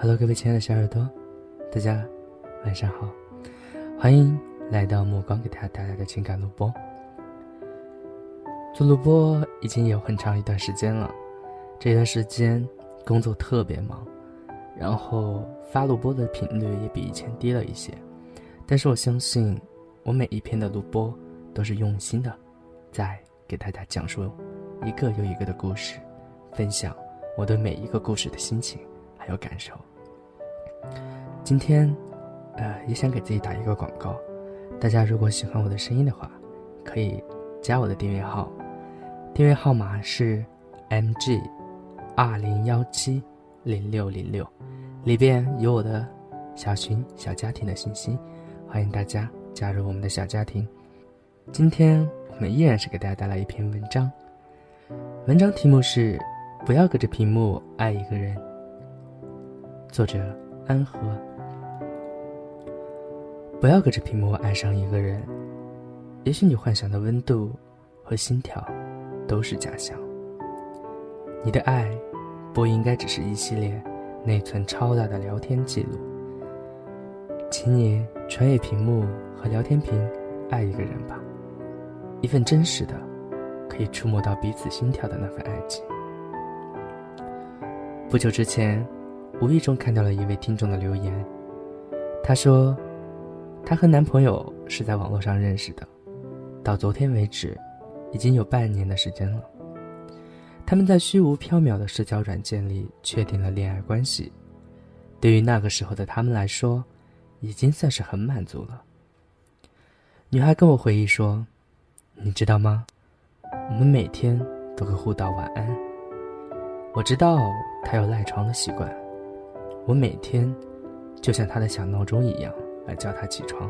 Hello，各位亲爱的小耳朵，大家晚上好，欢迎来到目光给大家带来的情感录播。做录播已经有很长一段时间了，这段时间工作特别忙，然后发录播的频率也比以前低了一些。但是我相信，我每一篇的录播都是用心的，在给大家讲述一个又一个的故事，分享我对每一个故事的心情有感受。今天，呃，也想给自己打一个广告，大家如果喜欢我的声音的话，可以加我的订阅号。订阅号码是 M G 二零幺七零六零六，里边有我的小群小家庭的信息，欢迎大家加入我们的小家庭。今天我们依然是给大家带来一篇文章，文章题目是“不要隔着屏幕爱一个人”，作者安和。不要隔着屏幕爱上一个人，也许你幻想的温度和心跳。都是假象。你的爱，不应该只是一系列内存超大的聊天记录。请你穿越屏幕和聊天屏，爱一个人吧，一份真实的，可以触摸到彼此心跳的那份爱情。不久之前，无意中看到了一位听众的留言，他说，她和男朋友是在网络上认识的，到昨天为止。已经有半年的时间了，他们在虚无缥缈的社交软件里确定了恋爱关系。对于那个时候的他们来说，已经算是很满足了。女孩跟我回忆说：“你知道吗？我们每天都会互道晚安。我知道他有赖床的习惯，我每天就像他的小闹钟一样来叫他起床。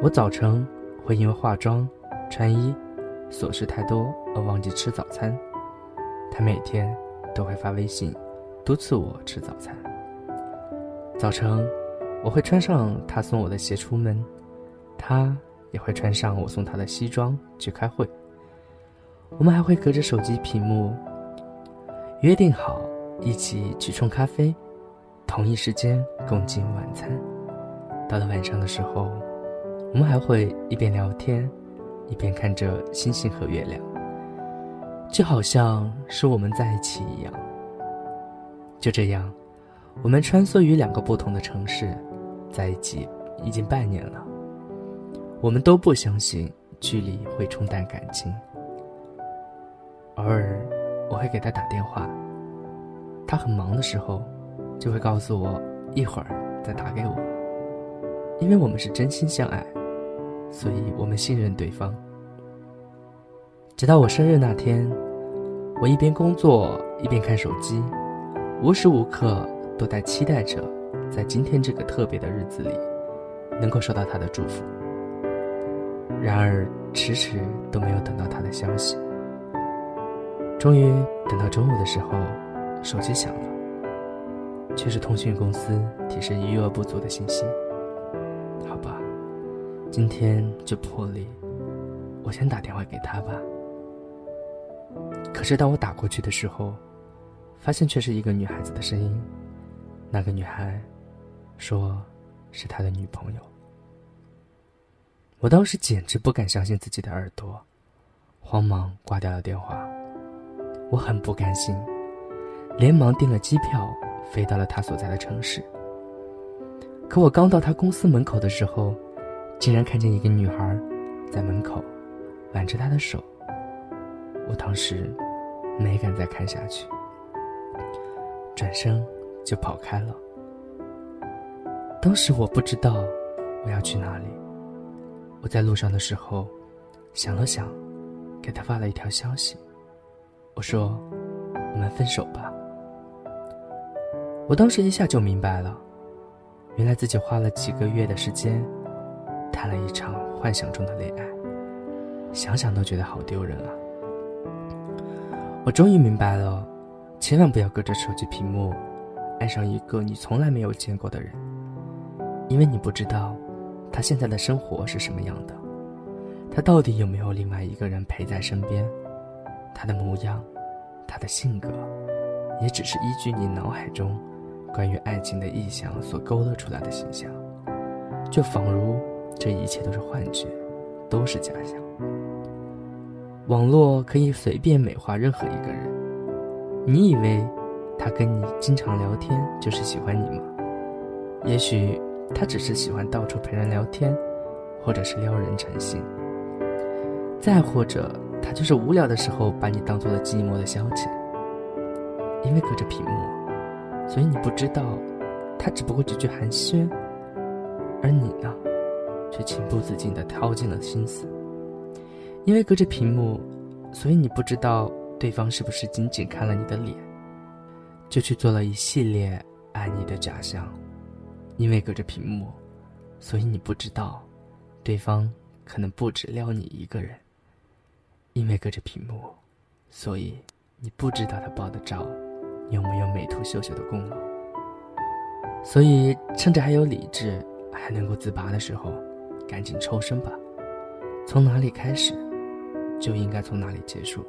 我早晨会因为化妆。”穿衣琐事太多而忘记吃早餐，他每天都会发微信督促我吃早餐。早晨我会穿上他送我的鞋出门，他也会穿上我送他的西装去开会。我们还会隔着手机屏幕约定好一起去冲咖啡，同一时间共进晚餐。到了晚上的时候，我们还会一边聊天。一边看着星星和月亮，就好像是我们在一起一样。就这样，我们穿梭于两个不同的城市，在一起已经半年了。我们都不相信距离会冲淡感情。偶尔，我会给他打电话，他很忙的时候，就会告诉我一会儿再打给我，因为我们是真心相爱。所以我们信任对方。直到我生日那天，我一边工作一边看手机，无时无刻都在期待着，在今天这个特别的日子里，能够收到他的祝福。然而迟迟都没有等到他的消息。终于等到中午的时候，手机响了，却是通讯公司提示余额不足的信息。好吧。今天就破例，我先打电话给他吧。可是当我打过去的时候，发现却是一个女孩子的声音。那个女孩说是他的女朋友。我当时简直不敢相信自己的耳朵，慌忙挂掉了电话。我很不甘心，连忙订了机票飞到了他所在的城市。可我刚到他公司门口的时候，竟然看见一个女孩，在门口挽着他的手。我当时没敢再看下去，转身就跑开了。当时我不知道我要去哪里。我在路上的时候，想了想，给他发了一条消息，我说：“我们分手吧。”我当时一下就明白了，原来自己花了几个月的时间。谈了一场幻想中的恋爱，想想都觉得好丢人啊！我终于明白了，千万不要隔着手机屏幕爱上一个你从来没有见过的人，因为你不知道他现在的生活是什么样的，他到底有没有另外一个人陪在身边，他的模样，他的性格，也只是依据你脑海中关于爱情的意象所勾勒出来的形象，就仿如这一切都是幻觉，都是假象。网络可以随便美化任何一个人，你以为他跟你经常聊天就是喜欢你吗？也许他只是喜欢到处陪人聊天，或者是撩人成性。再或者，他就是无聊的时候把你当做了寂寞的消遣。因为隔着屏幕，所以你不知道，他只不过几句寒暄，而你呢，却情不自禁地掏尽了心思。因为隔着屏幕，所以你不知道对方是不是仅仅看了你的脸，就去做了一系列爱你的假象。因为隔着屏幕，所以你不知道，对方可能不止撩你一个人。因为隔着屏幕，所以你不知道他爆的照有没有美图秀秀的功劳。所以趁着还有理智，还能够自拔的时候，赶紧抽身吧。从哪里开始，就应该从哪里结束。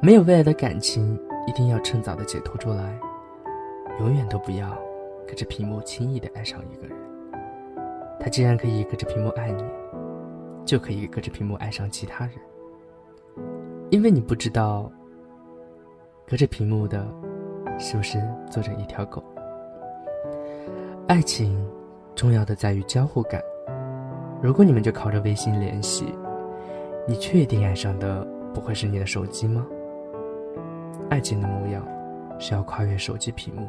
没有未来的感情，一定要趁早的解脱出来。永远都不要隔着屏幕轻易的爱上一个人。他既然可以隔着屏幕爱你，就可以隔着屏幕爱上其他人。因为你不知道，隔着屏幕的，是不是坐着一条狗？爱情重要的在于交互感。如果你们就靠着微信联系，你确定爱上的不会是你的手机吗？爱情的模样是要跨越手机屏幕，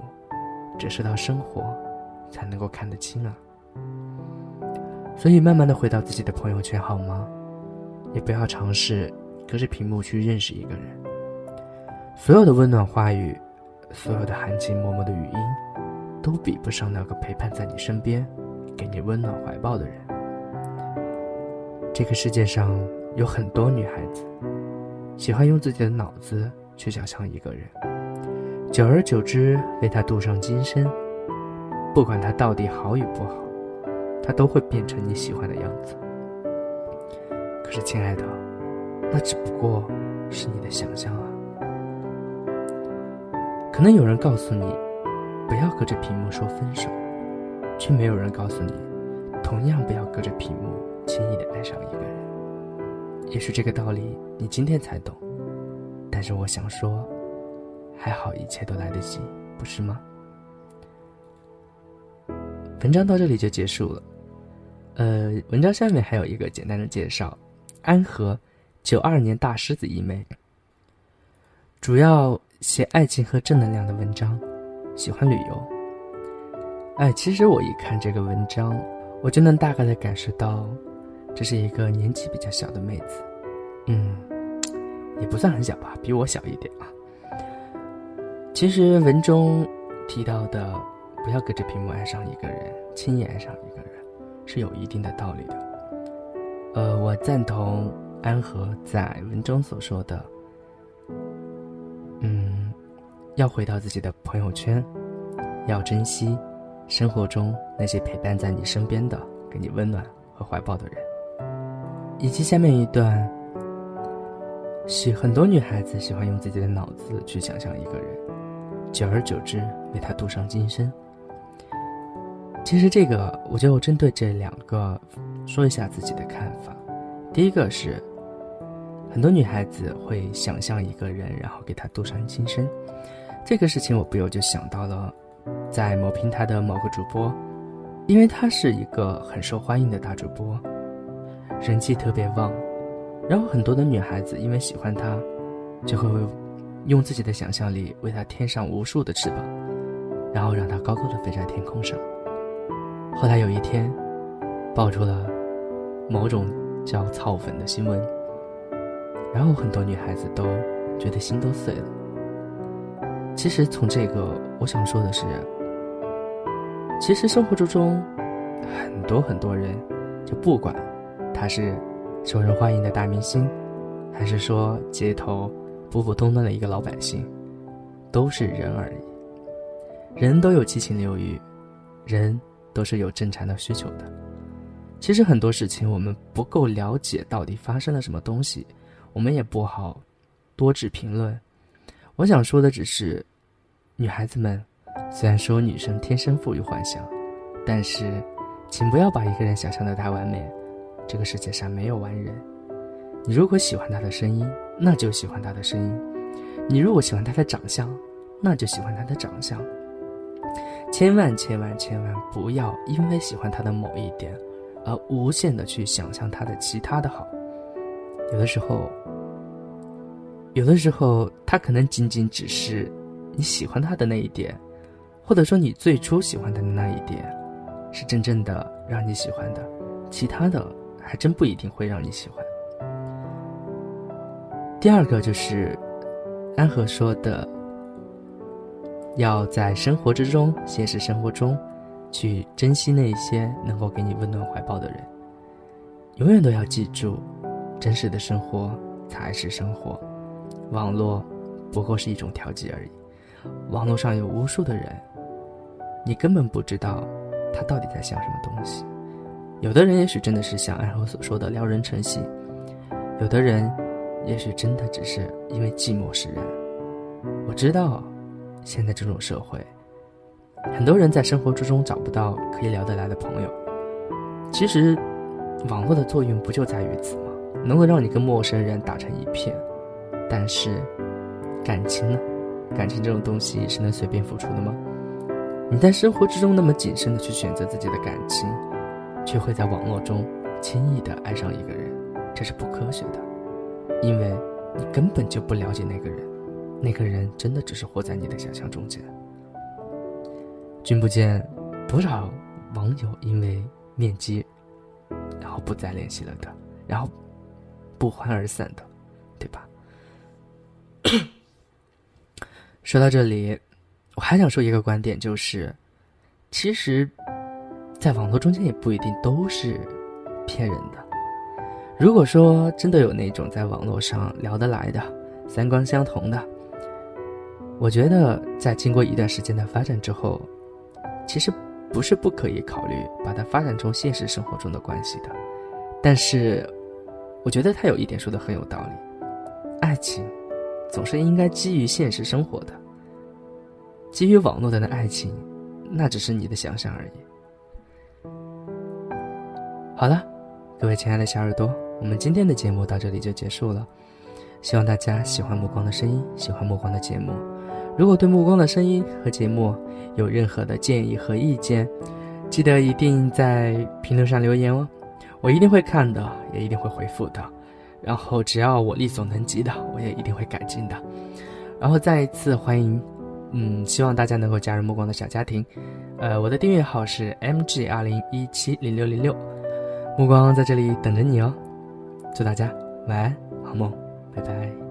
折射到生活，才能够看得清啊。所以，慢慢的回到自己的朋友圈好吗？也不要尝试。隔着屏幕去认识一个人，所有的温暖话语，所有的含情脉脉的语音，都比不上那个陪伴在你身边、给你温暖怀抱的人。这个世界上有很多女孩子，喜欢用自己的脑子去想象一个人，久而久之为他镀上金身，不管他到底好与不好，他都会变成你喜欢的样子。可是，亲爱的。那只不过是你的想象啊！可能有人告诉你，不要隔着屏幕说分手，却没有人告诉你，同样不要隔着屏幕轻易的爱上一个人。也许这个道理你今天才懂，但是我想说，还好一切都来得及，不是吗？文章到这里就结束了。呃，文章下面还有一个简单的介绍：安和。九二年大狮子一枚，主要写爱情和正能量的文章，喜欢旅游。哎，其实我一看这个文章，我就能大概的感受到，这是一个年纪比较小的妹子，嗯，也不算很小吧，比我小一点啊。其实文中提到的不要隔着屏幕爱上一个人，轻易爱上一个人，是有一定的道理的。呃，我赞同。安和在文中所说的，要回到自己的朋友圈，要珍惜生活中那些陪伴在你身边的、给你温暖和怀抱的人，以及下面一段，喜很多女孩子喜欢用自己的脑子去想象一个人，久而久之为他镀上金身。其实这个，我就针对这两个说一下自己的看法。第一个是。很多女孩子会想象一个人，然后给他镀上金身。这个事情我不由就想到了，在某平台的某个主播，因为他是一个很受欢迎的大主播，人气特别旺，然后很多的女孩子因为喜欢他，就会用自己的想象力为他添上无数的翅膀，然后让他高高的飞在天空上。后来有一天，爆出了某种叫“草粉”的新闻。然后很多女孩子都觉得心都碎了。其实从这个，我想说的是，其实生活之中，很多很多人，就不管他是受人欢迎的大明星，还是说街头普普通通的一个老百姓，都是人而已。人都有七情六欲，人都是有正常的需求的。其实很多事情我们不够了解到底发生了什么东西。我们也不好多指评论。我想说的只是，女孩子们虽然说女生天生富于幻想，但是，请不要把一个人想象的太完美。这个世界上没有完人。你如果喜欢他的声音，那就喜欢他的声音；你如果喜欢他的长相，那就喜欢他的长相。千万千万千万不要因为喜欢他的某一点，而无限的去想象他的其他的好。有的时候，有的时候他可能仅仅只是你喜欢他的那一点。或者说，你最初喜欢他的那一点，是真正的让你喜欢的，其他的还真不一定会让你喜欢。第二个就是安和说的，要在生活之中，现实生活中，去珍惜那些能够给你温暖怀抱的人。永远都要记住，真实的生活才是生活，网络不过是一种调剂而已。网络上有无数的人。你根本不知道，他到底在想什么东西。有的人也许真的是像爱河所说的撩人成性，有的人，也许真的只是因为寂寞使然。我知道，现在这种社会，很多人在生活之中找不到可以聊得来的朋友。其实，网络的作用不就在于此吗？能够让你跟陌生人打成一片。但是，感情呢？感情这种东西是能随便付出的吗？你在生活之中那么谨慎的去选择自己的感情，却会在网络中轻易的爱上一个人，这是不科学的，因为你根本就不了解那个人，那个人真的只是活在你的想象中间。君不见，多少网友因为面基，然后不再联系了的，然后不欢而散的，对吧？说到这里。我还想说一个观点，就是，其实，在网络中间也不一定都是骗人的。如果说真的有那种在网络上聊得来的、三观相同的，我觉得在经过一段时间的发展之后，其实不是不可以考虑把它发展成现实生活中的关系的。但是，我觉得他有一点说的很有道理：爱情总是应该基于现实生活的。基于网络的爱情，那只是你的想象而已。好了，各位亲爱的小耳朵，我们今天的节目到这里就结束了。希望大家喜欢目光的声音，喜欢目光的节目。如果对目光的声音和节目有任何的建议和意见，记得一定在评论上留言哦，我一定会看的，也一定会回复的。然后只要我力所能及的，我也一定会改进的。然后再一次欢迎。嗯，希望大家能够加入目光的小家庭。呃，我的订阅号是 mg 二零一七零六零六，目光在这里等着你哦。祝大家晚安，好梦，拜拜。